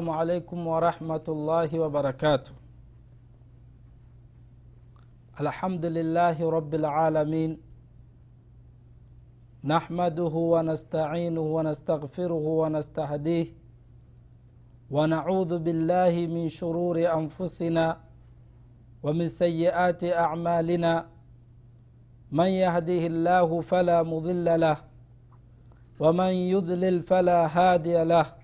السلام عليكم ورحمة الله وبركاته. الحمد لله رب العالمين. نحمده ونستعينه ونستغفره ونستهديه. ونعوذ بالله من شرور أنفسنا ومن سيئات أعمالنا. من يهده الله فلا مضل له ومن يضلل فلا هادي له.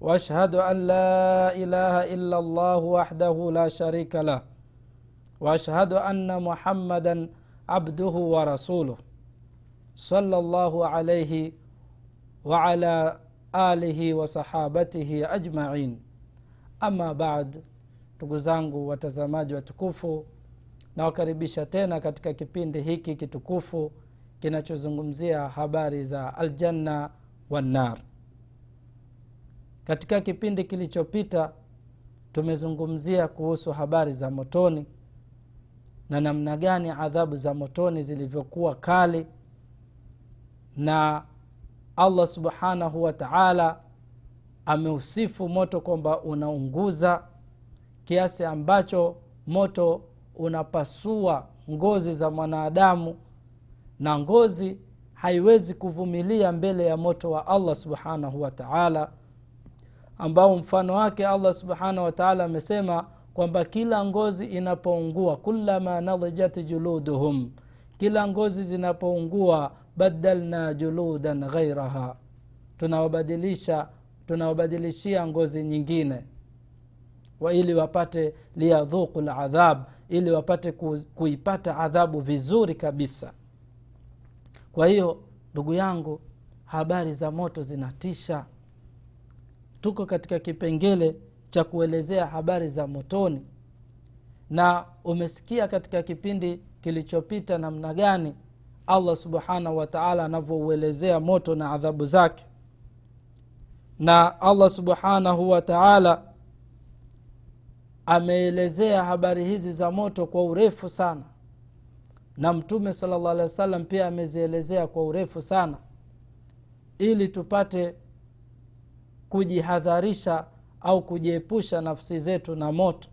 واشهد ان لا اله الا الله وحده لا شريك له واشهد ان محمدا عبده ورسوله صلى الله عليه وعلى alihi wasahabatihi ajmain ama bad ndugu zangu watazamaji watukufu nawakaribisha tena katika kipindi hiki kitukufu kinachozungumzia habari za aljanna wannar katika kipindi kilichopita tumezungumzia kuhusu habari za motoni na namna gani adhabu za motoni zilivyokuwa kali na allah subhanahu wa taala ameusifu moto kwamba unaunguza kiasi ambacho moto unapasua ngozi za mwanadamu na ngozi haiwezi kuvumilia mbele ya moto wa allah subhanahu wa taala ambao mfano wake allah subhanahu wataala amesema kwamba kila ngozi inapoungua kulama nadhijat juluduhum kila ngozi zinapoungua badalna juludan ghairaha tunawabadilisha tunawabadilishia ngozi nyingine. Wa ili wapate liyadhuku ladhab ili wapate ku, kuipata adhabu vizuri kabisa. Kwa hiyo ndugu yangu habari za moto zinatisha tuko katika kipengele cha kuelezea habari za motoni. Na umesikia katika kipindi kilichopita namna gani allah subhanahu wataala anavyouelezea moto na adhabu zake. Na allah subhanahu wataala ameelezea habari hizi za moto kwa urefu sana. Na mtume sala llah alehi wa sallam pia amezielezea kwa urefu sana. Ili tupate kujihadharisha au kujiepusha nafsi zetu na moto.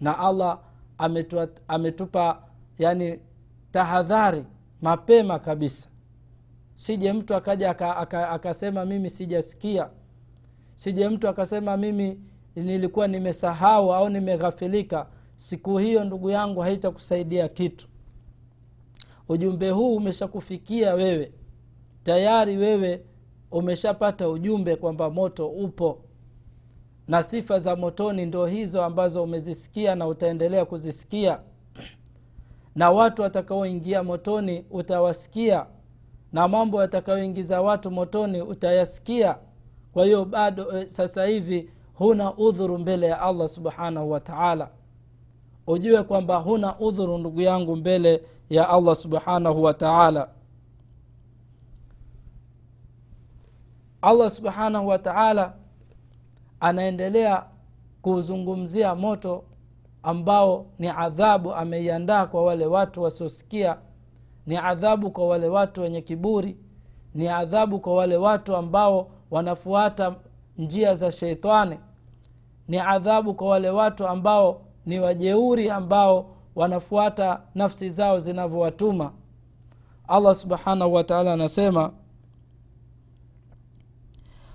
Na allah ametua, ametupa yani tahadhari mapema kabisa. Sije mtu akaja akasema aka, aka, aka mimi sijasikia. Sije mtu akasema mimi nilikuwa nimesahau au nimeghafilika. Siku hiyo ndugu yangu haitakusaidia kitu. Ujumbe huu umeshakufikia wewe. Tayari wewe umeshapata ujumbe kwamba moto upo. Na sifa za motoni ndo hizo ambazo umezisikia na utaendelea kuzisikia. Na watu watakaoingia motoni utawasikia. Na mambo yatakayoingiza watu motoni utayasikia. Kwa hiyo bado e, sasa hivi huna udhuru mbele ya allah subhanahu wa taala. Ujue kwamba huna udhuru ndugu yangu mbele ya allah subhanahu wa taala allah subhanahu wa taala anaendelea kuuzungumzia moto ambao ni adhabu ameiandaa kwa wale watu wasiosikia ni adhabu kwa wale watu wenye kiburi ni adhabu kwa wale watu ambao wanafuata njia za sheitani ni adhabu kwa wale watu ambao ni wajeuri ambao wanafuata nafsi zao zinavyowatuma. Allah subhanahu wataala anasema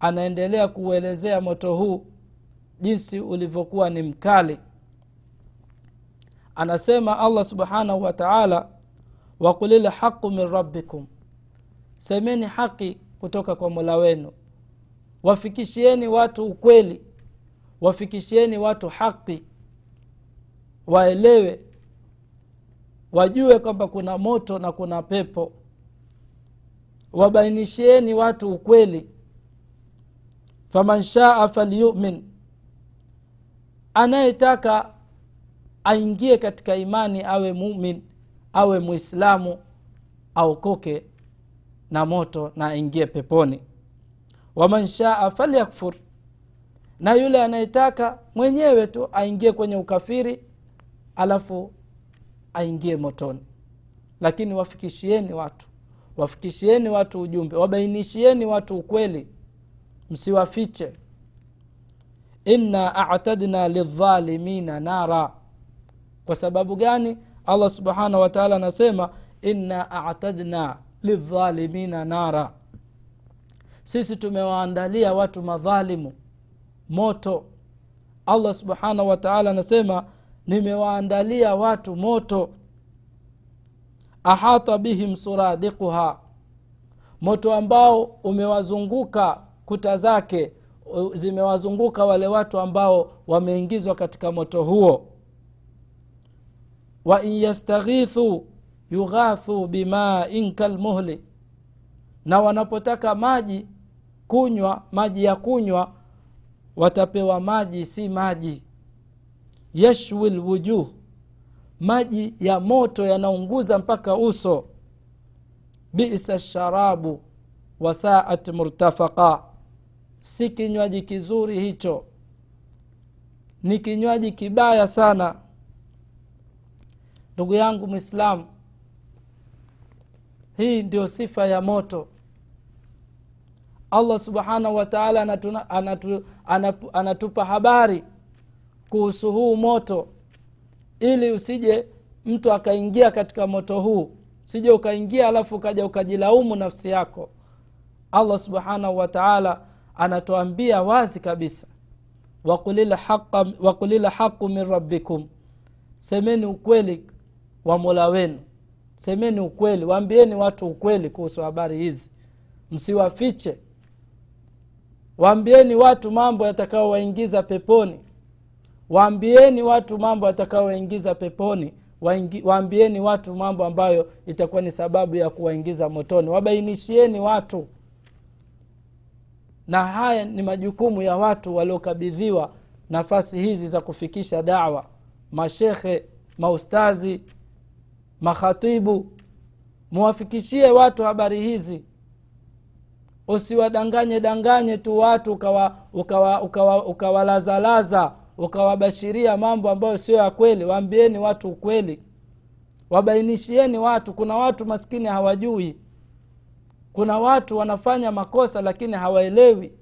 anaendelea kuuelezea moto huu jinsi ulivyokuwa ni mkali. Anasema allah subhanahu wa taala wakulil haqu min rabbikum. Semeni haki kutoka kwa mola wenu. Wafikishieni watu ukweli. Wafikishieni watu haki. Waelewe. Wajue kwamba kuna moto na kuna pepo. Wabainishieni watu ukweli faman shaa falyumin. Anayetaka aingie katika imani awe mumin awe muislamu aokoke na moto na aingie peponi. Waman shaa falyakfur. Na yule anayetaka mwenyewe tu aingie kwenye ukafiri alafu aingie motoni. Lakini wafikishieni watu wafikishieni watu ujumbe wabainishieni watu ukweli msiwafiche. Inna atadna lidhalimina nara. Kwa sababu gani? Allah subhanahu wataala anasema inna atadna lidhalimina nara. Sisi tumewaandalia watu madhalimu moto. Allah subhanahu wataala anasema nimewaandalia watu moto. Ahata bihim suradiquha. Moto ambao umewazunguka kuta zake zimewazunguka wale watu ambao wameingizwa katika moto huo. Wa in yastaghithu yughathu bimain kalmuhli na wanapotaka maji kunywa maji ya kunywa watapewa maji si maji. Yashwi lwujuh maji ya moto yanaunguza mpaka uso. Bisa sharabu wasaat murtafaqa si kinywaji kizuri hicho. Ni kinywaji kibaya sana. Ndugu yangu mwislamu hii ndio sifa ya moto. Allah subhanahu wataala anatu, anatu, anatu, anatupa habari kuhusu huu moto. Ili usije mtu akaingia katika moto huu. Usije ukaingia alafu ukaja ukajilaumu nafsi yako. Allah subhanahu wataala anatuambia wazi kabisa wakulila haqu min rabbikum. Semeni ukweli wa mola wenu. Semeni ukweli waambieni watu ukweli kuhusu habari hizi. Msiwafiche. Waambieni watu mambo yatakaowaingiza peponi. Waambieni watu mambo yatakaowaingiza peponi. Waambieni watu mambo ambayo itakuwa ni sababu ya kuwaingiza motoni. Wabainishieni watu na haya ni majukumu ya watu waliokabidhiwa nafasi hizi za kufikisha dawa. Mashekhe maustazi makhatibu muwafikishie watu habari hizi. Usiwadanganye danganye tu watu ukawalazalaza ukawa, ukawa, ukawa ukawabashiria mambo ambayo sio ya kweli. Waambieni watu ukweli. Wabainishieni watu. Kuna watu maskini hawajui kuna watu wanafanya makosa lakini hawaelewi.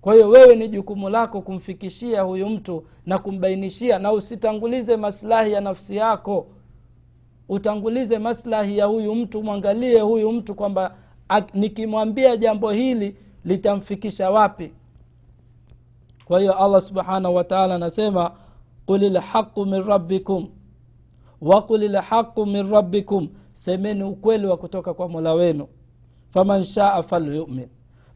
Kwa hiyo wewe ni jukumu lako kumfikishia huyu mtu na kumbainishia na usitangulize maslahi ya nafsi yako. Utangulize maslahi ya huyu mtu mwangalie huyu mtu kwamba nikimwambia jambo hili litamfikisha wapi. Kwa hiyo allah subhanahu wataala anasema qul lhaqu min rabbikum waqul lhaqu min rabbikum. Semeni ukweli wa kutoka kwa mola wenu faman shaa falyumin.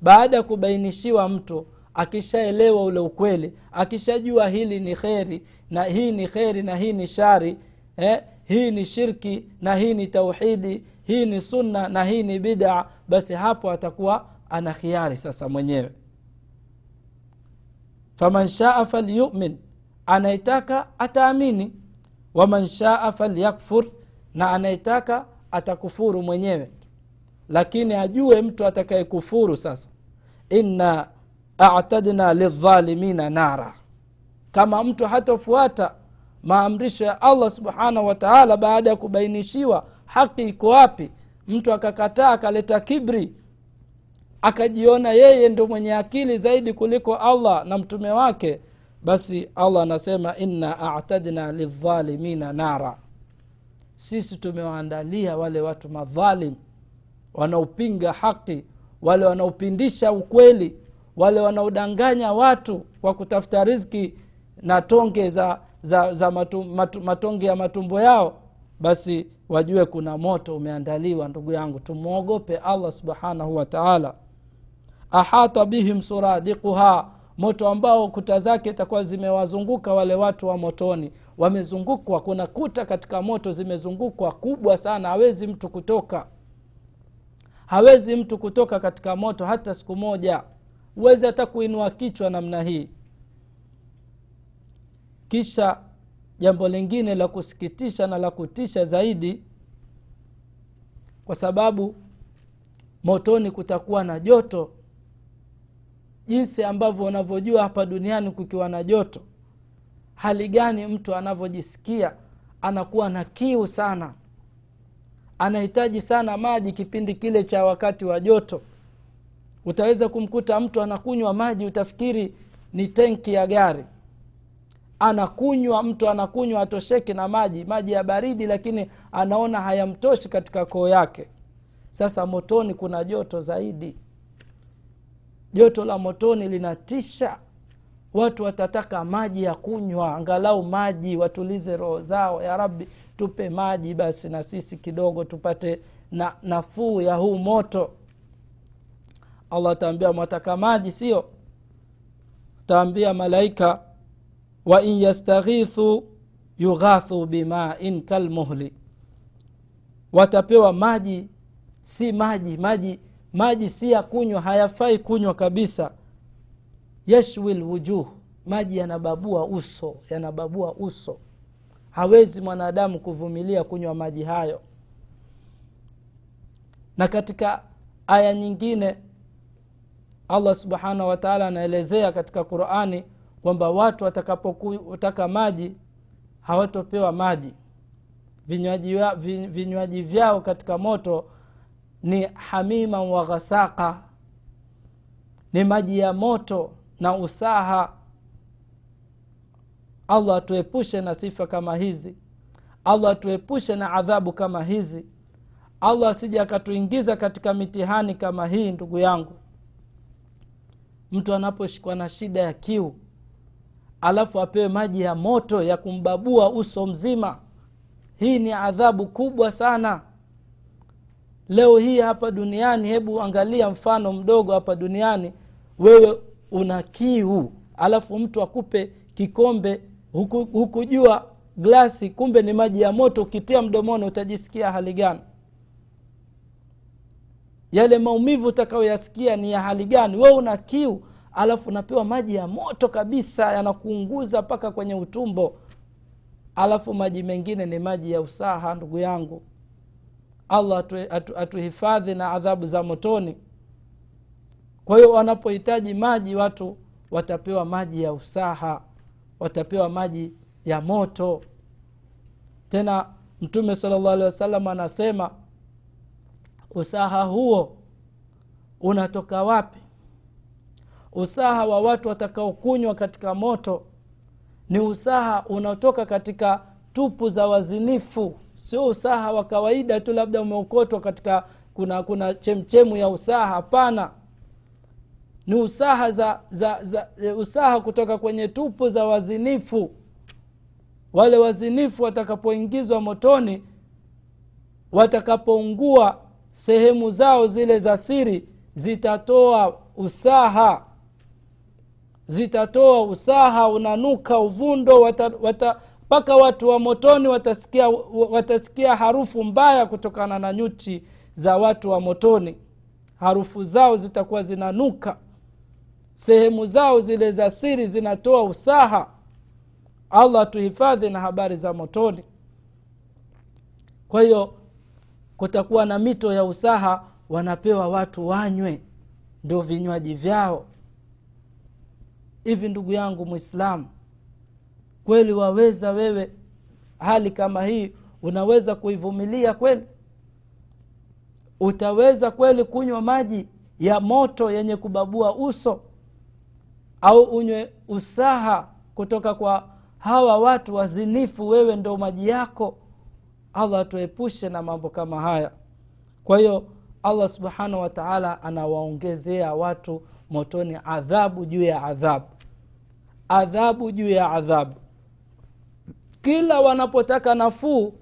Baada ya kubainishiwa mtu akishaelewa ule ukweli akishajua hili ni kheri na hii ni kheri na hii ni shari eh, hii ni shirki na hii ni tauhidi hii ni sunna na hii ni bidaa basi hapo atakuwa ana khiari sasa mwenyewe. Faman shaa falyumin. Anayetaka ataamini. Waman shaa falyakfur. Na anayetaka atakufuru mwenyewe lakini ajue mtu atakayekufuru sasa. Inna atadna lidhalimina nara. Kama mtu hatofuata maamrisho ya allah subhanahu wataala baada ya kubainishiwa haki iko wapi mtu akakataa akaleta kibri akajiona yeye ndo mwenye akili zaidi kuliko allah na mtume wake basi allah anasema inna atadna lidhalimina nara. Sisi tumewaandalia wale watu madhalim wanaopinga haki wale wanaopindisha ukweli wale wanaodanganya watu kwa kutafuta riski na tonge za, za, za matu, matu, matonge ya matumbo yao basi wajue kuna moto umeandaliwa ndugu yangu. Tumwogope allah subhanahu wataala ahata bihim suradiquha moto ambao kuta zake itakuwa zimewazunguka wale watu wa motoni. Wamezungukwa kuna kuta katika moto zimezungukwa kubwa sana hawezi mtu kutoka hawezi mtu kutoka katika moto hata siku moja. Huwezi hata kuinua kichwa namna hii. Kisha jambo lingine la kusikitisha na la kutisha zaidi kwa sababu motoni kutakuwa na joto jinsi ambavyo unavyojua hapa duniani kukiwa na joto hali gani mtu anavyojisikia anakuwa na kiu sana anahitaji sana maji kipindi kile cha wakati wa joto. Utaweza kumkuta mtu anakunywa maji utafikiri ni tenki ya gari. Anakunywa mtu anakunywa atosheki na maji maji ya baridi lakini anaona hayamtoshi katika koo yake. Sasa motoni kuna joto zaidi. Joto la motoni linatisha. Watu watataka maji ya kunywa angalau maji watulize roho zao. Ya rabbi tupe maji basi na sisi kidogo tupate na nafuu ya huu moto. Allah ataambia mwataka maji sio? Ataambia malaika wa in yastaghithu yughathu bimain kalmuhli. Watapewa maji si maji maji maji si ya kunywa hayafai kunywa kabisa. Yashwi lwujuh maji yanababua uso yanababua uso hawezi mwanadamu kuvumilia kunywa maji hayo. Na katika aya nyingine allah subhanahu wataala anaelezea katika qurani kwamba watu watakapotaka maji hawatopewa maji. Vinywaji, vyao katika moto ni hamima wa ghasaka ni maji ya moto na usaha allah atuepushe na sifa kama hizi. Allah atuepushe na adhabu kama hizi. Allah asija akatuingiza katika mitihani kama hii ndugu yangu. Mtu anaposhikwa na shida ya kiu alafu apewe maji ya moto ya kumbabua uso mzima hii ni adhabu kubwa sana. Leo hii hapa duniani hebu angalia mfano mdogo hapa duniani. Wewe una kiu alafu mtu akupe kikombe hukujua glasi kumbe ni maji ya moto. Ukitia mdomoni utajisikia hali gani? Yale maumivu utakayoyasikia ni ya hali gani? We una kiu alafu unapewa maji ya moto kabisa yanakuunguza mpaka kwenye utumbo. Alafu maji mengine ni maji ya usaha ndugu yangu. Allah atuhifadhi atu, atu na adhabu za motoni. Kwa hiyo wanapohitaji maji watu watapewa maji ya usaha watapewa maji ya moto. Tena mtume salllah alehi wasallam anasema usaha huo unatoka wapi? Usaha wa watu watakaokunywa katika moto ni usaha unaotoka katika tupu za wazinifu. Sio usaha wa kawaida tu labda umeokotwa katika kuna kuna chemchemu ya usaha. Hapana ni usaha za, za, za usaha kutoka kwenye tupu za wazinifu. Wale wazinifu watakapoingizwa motoni watakapoungua sehemu zao zile za siri zitatoa usaha. Zitatoa usaha unanuka uvundo mpaka wata, wata, watu wa motoni watasikia, watasikia harufu mbaya kutokana na nyuchi za watu wa motoni. Harufu zao zitakuwa zinanuka sehemu zao zile za siri zinatoa usaha. Allah tuhifadhi na habari za motoni. Kwa hiyo kutakuwa na mito ya usaha wanapewa watu wanywe. Ndio vinywaji vyao. Hivi ndugu yangu mwislamu kweli waweza wewe hali kama hii unaweza kuivumilia kweli? Utaweza kweli kunywa maji ya moto yenye kubabua uso au unywe usaha kutoka kwa hawa watu wazinifu wewe ndo maji yako. Allah atuepushe na mambo kama haya. Kwa hiyo allah subhanahu wataala anawaongezea watu motoni adhabu juu ya adhabu adhabu juu ya adhabu kila wanapotaka nafuu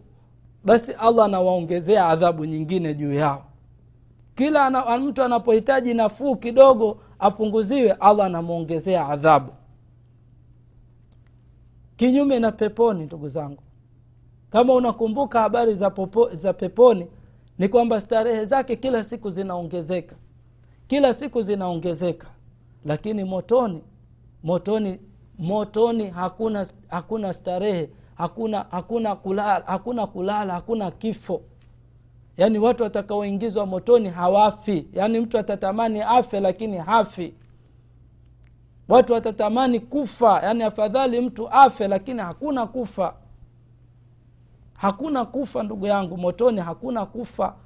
basi allah anawaongezea adhabu nyingine juu yao. Kila ana, mtu anapohitaji nafuu kidogo apunguziwe allah anamwongezea adhabu. Kinyume na peponi ndugu zangu. Kama unakumbuka habari za, popo, za peponi ni kwamba starehe zake kila siku zinaongezeka. Kila siku zinaongezeka. Lakini motoni motoni motoni hakuna hakuna starehe hakuna hakuna kulala hakuna kulala hakuna kifo yaani watu watakaoingizwa motoni hawafi. Yaani mtu atatamani afe lakini hafi. Watu watatamani kufa. Yaani afadhali mtu afe lakini hakuna kufa. Hakuna kufa ndugu yangu motoni hakuna kufa.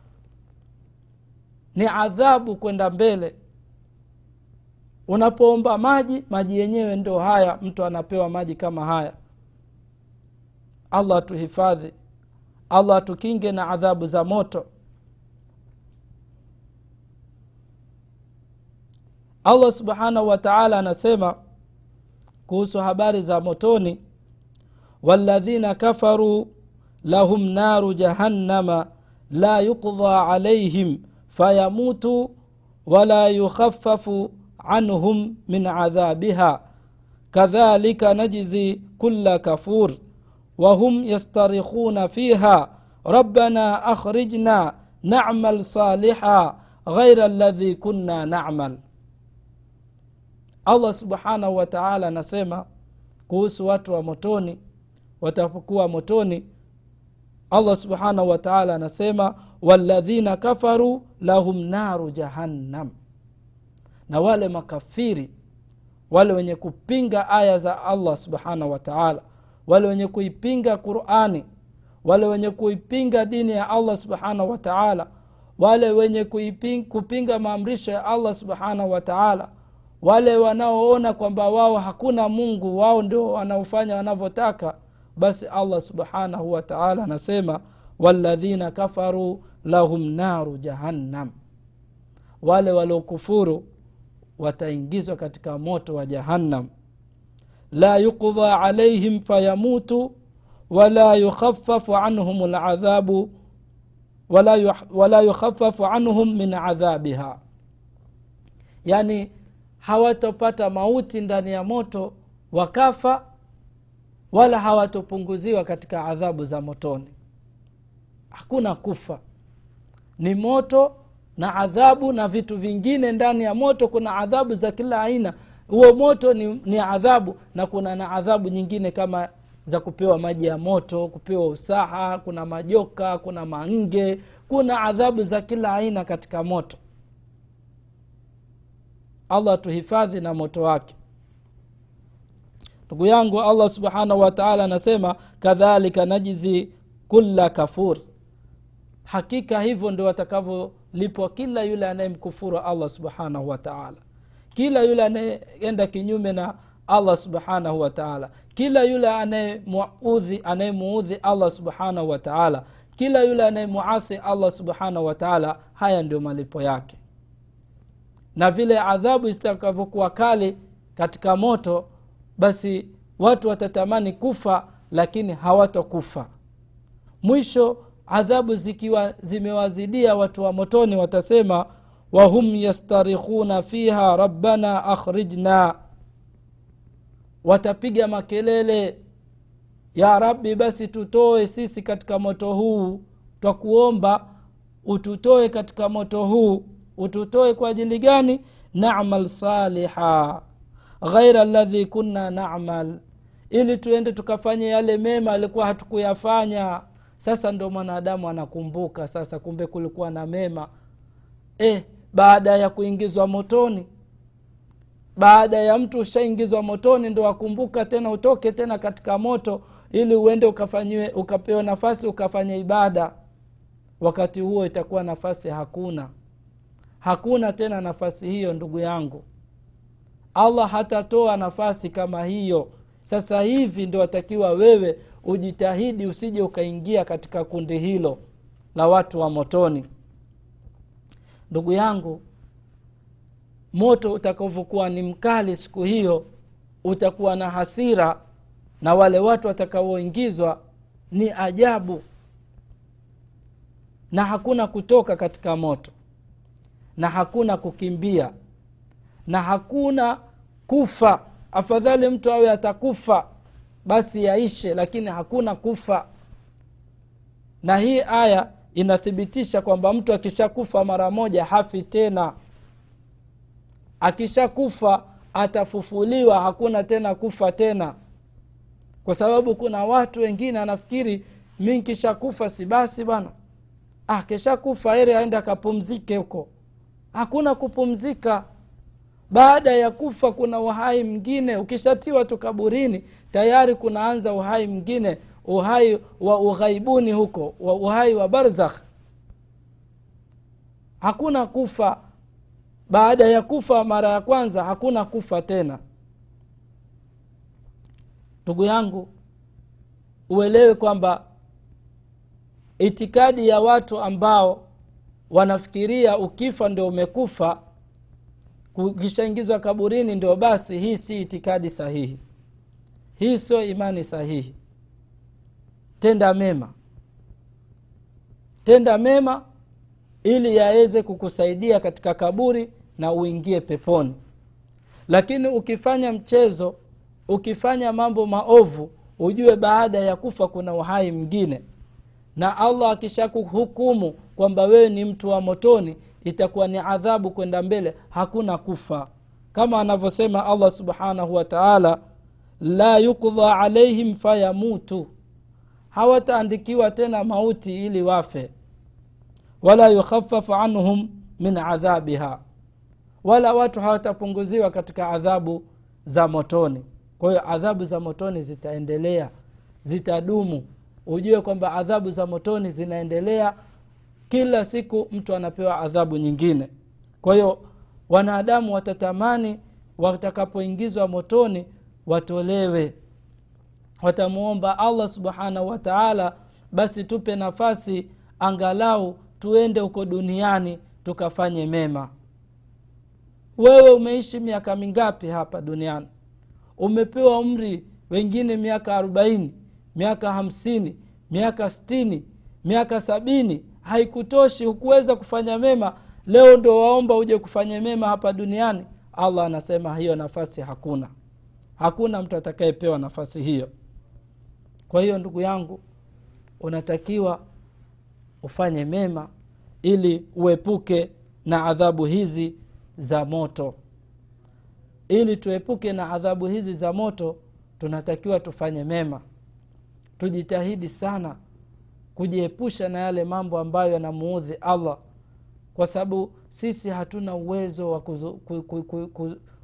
Ni adhabu kwenda mbele. Unapoomba maji maji yenyewe ndo haya. Mtu anapewa maji kama haya. Allah atuhifadhi allah atukinge na adhabu za moto. Allah subhanahu wa taala anasema kuhusu habari za motoni waladhina kafaru lahum naru jahannama la yuqdha alaihim fayamutu wala yukhafafu anhum min adhabiha. Kadhalika najzi kula kafur wahum yastarikhuna fiha. Rabbana akhrijna namal saliha ghaira ladhi kunna namal. Allah subhanahu wa taala anasema kuhusu watu wa motoni watakuwa motoni allah subhanahu wa taala anasema waladhina kafaru lahum naru jahannam. Na wale makafiri wale wenye kupinga aya za allah subhanahu wa taala wale wenye kuipinga qurani wale wenye kuipinga dini ya allah subhanahu wataala wale wenye kuipinga, kupinga maamrisho ya allah subhanahu wataala wale wanaoona kwamba wao hakuna mungu wao ndio wanaofanya wanavyotaka basi allah subhanahu wataala anasema waladhina kafaru lahum naru jahannam. Wale waliokufuru wataingizwa katika moto wa jahannam la yuqdha alaihim fayamutu wala yukhafafu anhum ladhabu wala, wala yukhafafu anhum min adhabiha. Yani hawatopata mauti ndani ya moto wakafa wala hawatopunguziwa katika adhabu za motoni. Hakuna kufa. Ni moto na adhabu na vitu vingine ndani ya moto. Kuna adhabu za kila aina huo moto ni, ni adhabu na kuna na adhabu nyingine kama za kupewa maji ya moto kupewa usaha kuna majoka kuna mange kuna adhabu za kila aina katika moto. Allah tuhifadhi na moto wake. Ndugu yangu allah subhanahu wataala anasema kadhalika najizi kulla kafur. Hakika hivyo ndio watakavyolipwa kila yule anayemkufuru allah subhanahu wataala kila yule anayeenda kinyume na allah subhanahu wataala kila yule anayemuudhi anayemuudhi allah subhanahu wataala kila yule anayemuasi allah subhanahu wataala haya ndio malipo yake. Na vile adhabu zitakavyokuwa kali katika moto basi watu watatamani kufa lakini hawatokufa mwisho adhabu zikiwa zimewazidia watu wa motoni watasema wahum yastarikhuna fiha rabbana akhrijna. Watapiga makelele ya rabbi basi tutoe sisi katika moto huu. Twakuomba ututoe katika moto huu. Ututoe kwa ajili gani? Namal saliha ghaira ladhi kunna namal. Ili tuende tukafanye yale mema alikuwa hatukuyafanya. Sasa ndo mwanadamu anakumbuka sasa kumbe kulikuwa na mema. E, baada ya kuingizwa motoni. Baada ya mtu ushaingizwa motoni ndo wakumbuka tena utoke tena katika moto ili uende ukafanyiwe ukapewa nafasi ukafanya ibada. Wakati huo itakuwa nafasi hakuna. Hakuna tena nafasi hiyo ndugu yangu. Allah hatatoa nafasi kama hiyo. Sasa hivi ndo watakiwa wewe ujitahidi usije ukaingia katika kundi hilo la watu wa motoni ndugu yangu moto utakavyokuwa ni mkali siku hiyo utakuwa na hasira na wale watu watakaoingizwa ni ajabu. Na hakuna kutoka katika moto na hakuna kukimbia na hakuna kufa. Afadhali mtu awe atakufa basi yaishe lakini hakuna kufa. Na hii aya inathibitisha kwamba mtu akishakufa mara moja hafi tena. Akishakufa atafufuliwa hakuna tena kufa tena. Kwa sababu kuna watu wengine anafikiri mi nkisha kufa si basi bwana. Ah, kishakufa eri aende akapumzike huko. Hakuna kupumzika. Baada ya kufa kuna uhai mwingine. Ukishatiwa tu kaburini tayari kunaanza uhai mwingine uhai wa ughaibuni huko wa uhai wa barzakh. Hakuna kufa. Baada ya kufa mara ya kwanza hakuna kufa tena. Ndugu yangu uelewe kwamba itikadi ya watu ambao wanafikiria ukifa ndio umekufa ukishaingizwa kaburini ndio basi hii si itikadi sahihi. Hii sio imani sahihi tenda mema. Tenda mema ili yaweze kukusaidia katika kaburi na uingie peponi. Lakini ukifanya mchezo ukifanya mambo maovu ujue baada ya kufa kuna uhai mwingine. Na allah akishakuhukumu kwamba wewe ni mtu wa motoni itakuwa ni adhabu kwenda mbele hakuna kufa. Kama anavyosema allah subhanahu wa taala la yukdha alaihim fayamutu hawataandikiwa tena mauti ili wafe. Wala yukhafafu anhum min adhabiha. Wala watu hawatapunguziwa katika adhabu za motoni. Kwa hiyo adhabu za motoni zitaendelea zitadumu. Ujue kwamba adhabu za motoni zinaendelea. Kila siku mtu anapewa adhabu nyingine. Kwa hiyo wanadamu watatamani watakapoingizwa motoni watolewe watamwomba allah subhanahu wa taala basi tupe nafasi angalau tuende huko duniani tukafanye mema. Wewe umeishi miaka mingapi hapa duniani? Umepewa umri wengine miaka arobaini miaka hamsini miaka stini miaka sabini? Haikutoshi hukuweza kufanya mema. Leo ndo waomba uje kufanya mema hapa duniani? Allah anasema hiyo nafasi hakuna. Hakuna mtu atakayepewa nafasi hiyo kwa hiyo ndugu yangu unatakiwa ufanye mema ili uepuke na adhabu hizi za moto. Ili tuepuke na adhabu hizi za moto tunatakiwa tufanye mema. Tujitahidi sana kujiepusha na yale mambo ambayo yanamuudhi allah kwa sababu sisi hatuna uwezo wa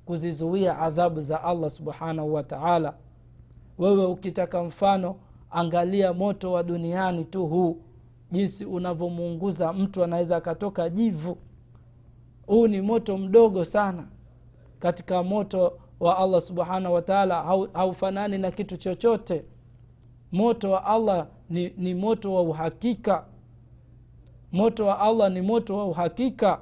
kuzizuia adhabu za allah subhanahu wa taala wewe ukitaka mfano angalia moto wa duniani tu huu. Jinsi unavyomuunguza mtu anaweza akatoka jivu. Huu ni moto mdogo sana. Katika moto wa allah subhanahu wataala haufanani na kitu chochote. Moto wa allah ni, ni moto wa uhakika. Moto wa allah ni moto wa uhakika.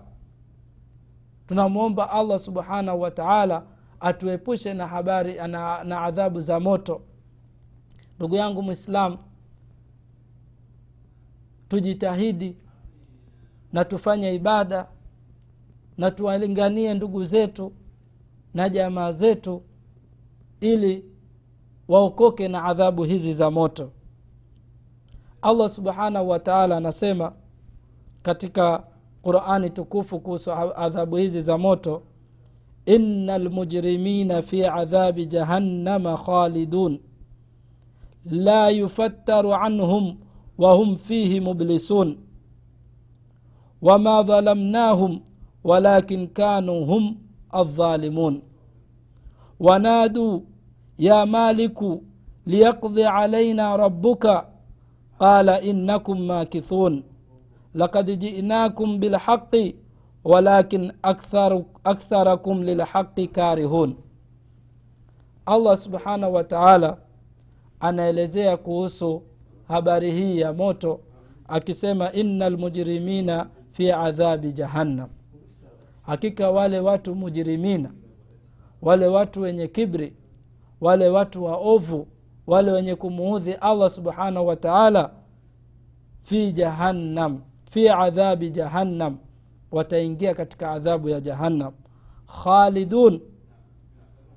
Tunamwomba allah subhanahu wa taala atuepushe na habari na, na adhabu za moto. Ndugu yangu mwislamu tujitahidi na tufanye ibada na tuwalinganie ndugu zetu na jamaa zetu ili waokoke na adhabu hizi za moto. Allah subhanahu wa taala anasema katika qurani tukufu kuhusu adhabu hizi za moto ina lmujrimina fi adhabi jahannama khalidun la yufattaru anhum wahum fihi mublisun wama dhalamnahum walakin kanuu hum aldhalimun wanaduu ya maliku liyaqdi alaina rabuka qala innakum makithun lakad jinakum bilhaqi walakin aktharakum lilhaqi karihun allah subhanahu wa taala anaelezea kuhusu habari hii ya moto akisema ina lmujrimina fi adhabi jahannam. Hakika wale watu mujirimina wale watu wenye kibri wale watu waovu wale wenye kumuudhi allah subhanahu wa taala fi jahannam fi adhabi jahannam wataingia katika adhabu ya jahannam. Khalidun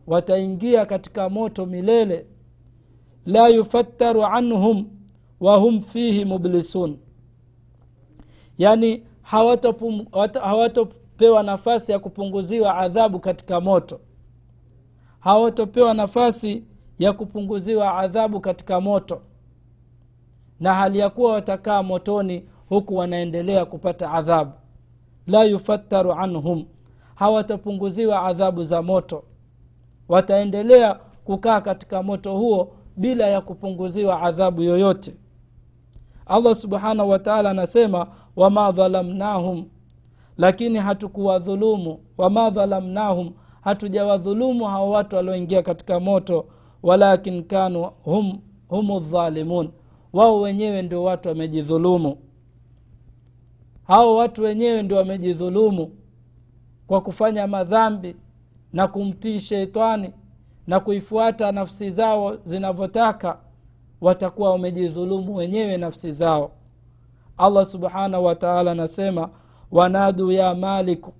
wataingia katika moto milele. La yufattaru anhum wahum fihi mublisun. Yani hawatopewa nafasi ya kupunguziwa adhabu katika moto. Hawatopewa nafasi ya kupunguziwa adhabu katika moto. Na hali ya kuwa watakaa motoni huku wanaendelea kupata adhabu la yufattaru anhum. Hawatapunguziwa adhabu za moto. Wataendelea kukaa katika moto huo bila ya kupunguziwa adhabu yoyote. Allah subhanahu wataala anasema wama dhalamnahum lakini hatukuwadhulumu. Wama dhalamnahum hatujawadhulumu hawa watu walioingia katika moto. Walakin kanu hum, humu dhalimun. Wao wenyewe ndio watu wamejidhulumu hao watu wenyewe ndio wamejidhulumu kwa kufanya madhambi na kumtii sheitani na kuifuata nafsi zao zinavyotaka watakuwa wamejidhulumu wenyewe nafsi zao. Allah subhanahu wataala anasema wanadu ya maliku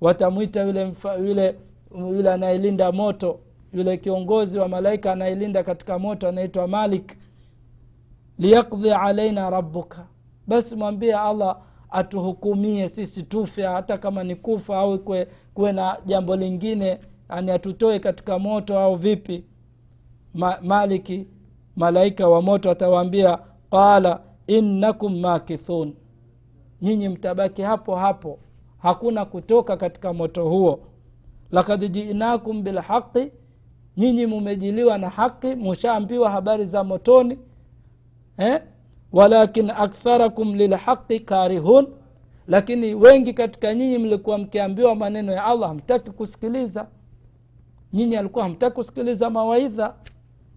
watamwita yule, yule, yule anayelinda moto yule kiongozi wa malaika anayelinda katika moto anaitwa malik. Liyakdhi alaina rabuka basi mwambie allah atuhukumie sisi tufe hata kama ni kufa au kwe, kuwe na jambo lingine ani atutoe katika moto au vipi? Ma, maliki malaika wa moto atawaambia qala innakum makithun. Nyinyi mtabaki hapo hapo. Hakuna kutoka katika moto huo. Lakad jinakum bilhaqi nyinyi mumejiliwa na haqi mushaambiwa habari za motoni eh? Walakin aktharakum lilhaqi karihun. Lakini wengi katika nyinyi mlikuwa mkiambiwa maneno ya allah hamtaki kusikiliza. Nyinyi alikuwa hamtaki kusikiliza mawaidha.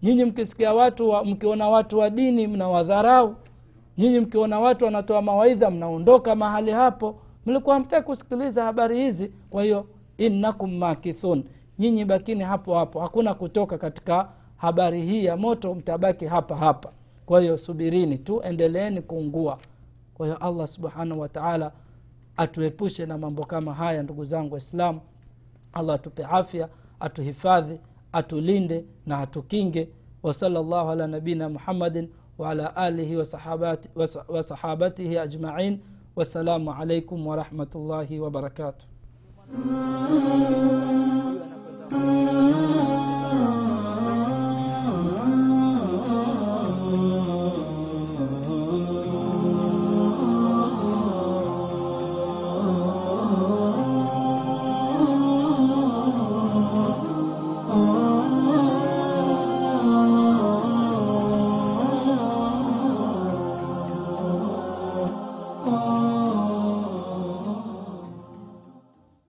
Nyinyi mkisikia watu wa, mkiona watu wa dini mnawadharau. Nyinyi mkiona watu wanatoa mawaidha mnaondoka mahali hapo. Mlikuwa hamtaki kusikiliza habari hizi. Kwa hiyo innakum makithun. Nyinyi bakini hapo hapo. Hakuna kutoka katika habari hii ya moto mtabaki hapa hapa kwa hiyo subirini tu endeleeni kuungua. Kwa hiyo allah subhanahu wataala atuepushe na mambo kama haya ndugu zangu waislamu. Allah atupe afya atuhifadhi atulinde na atukinge. Wasala llahu ala nabina muhammadin waala alihi wasahabati, wasahabatihi ajmain. Wassalamu alaikum warahmatullahi wabarakatuh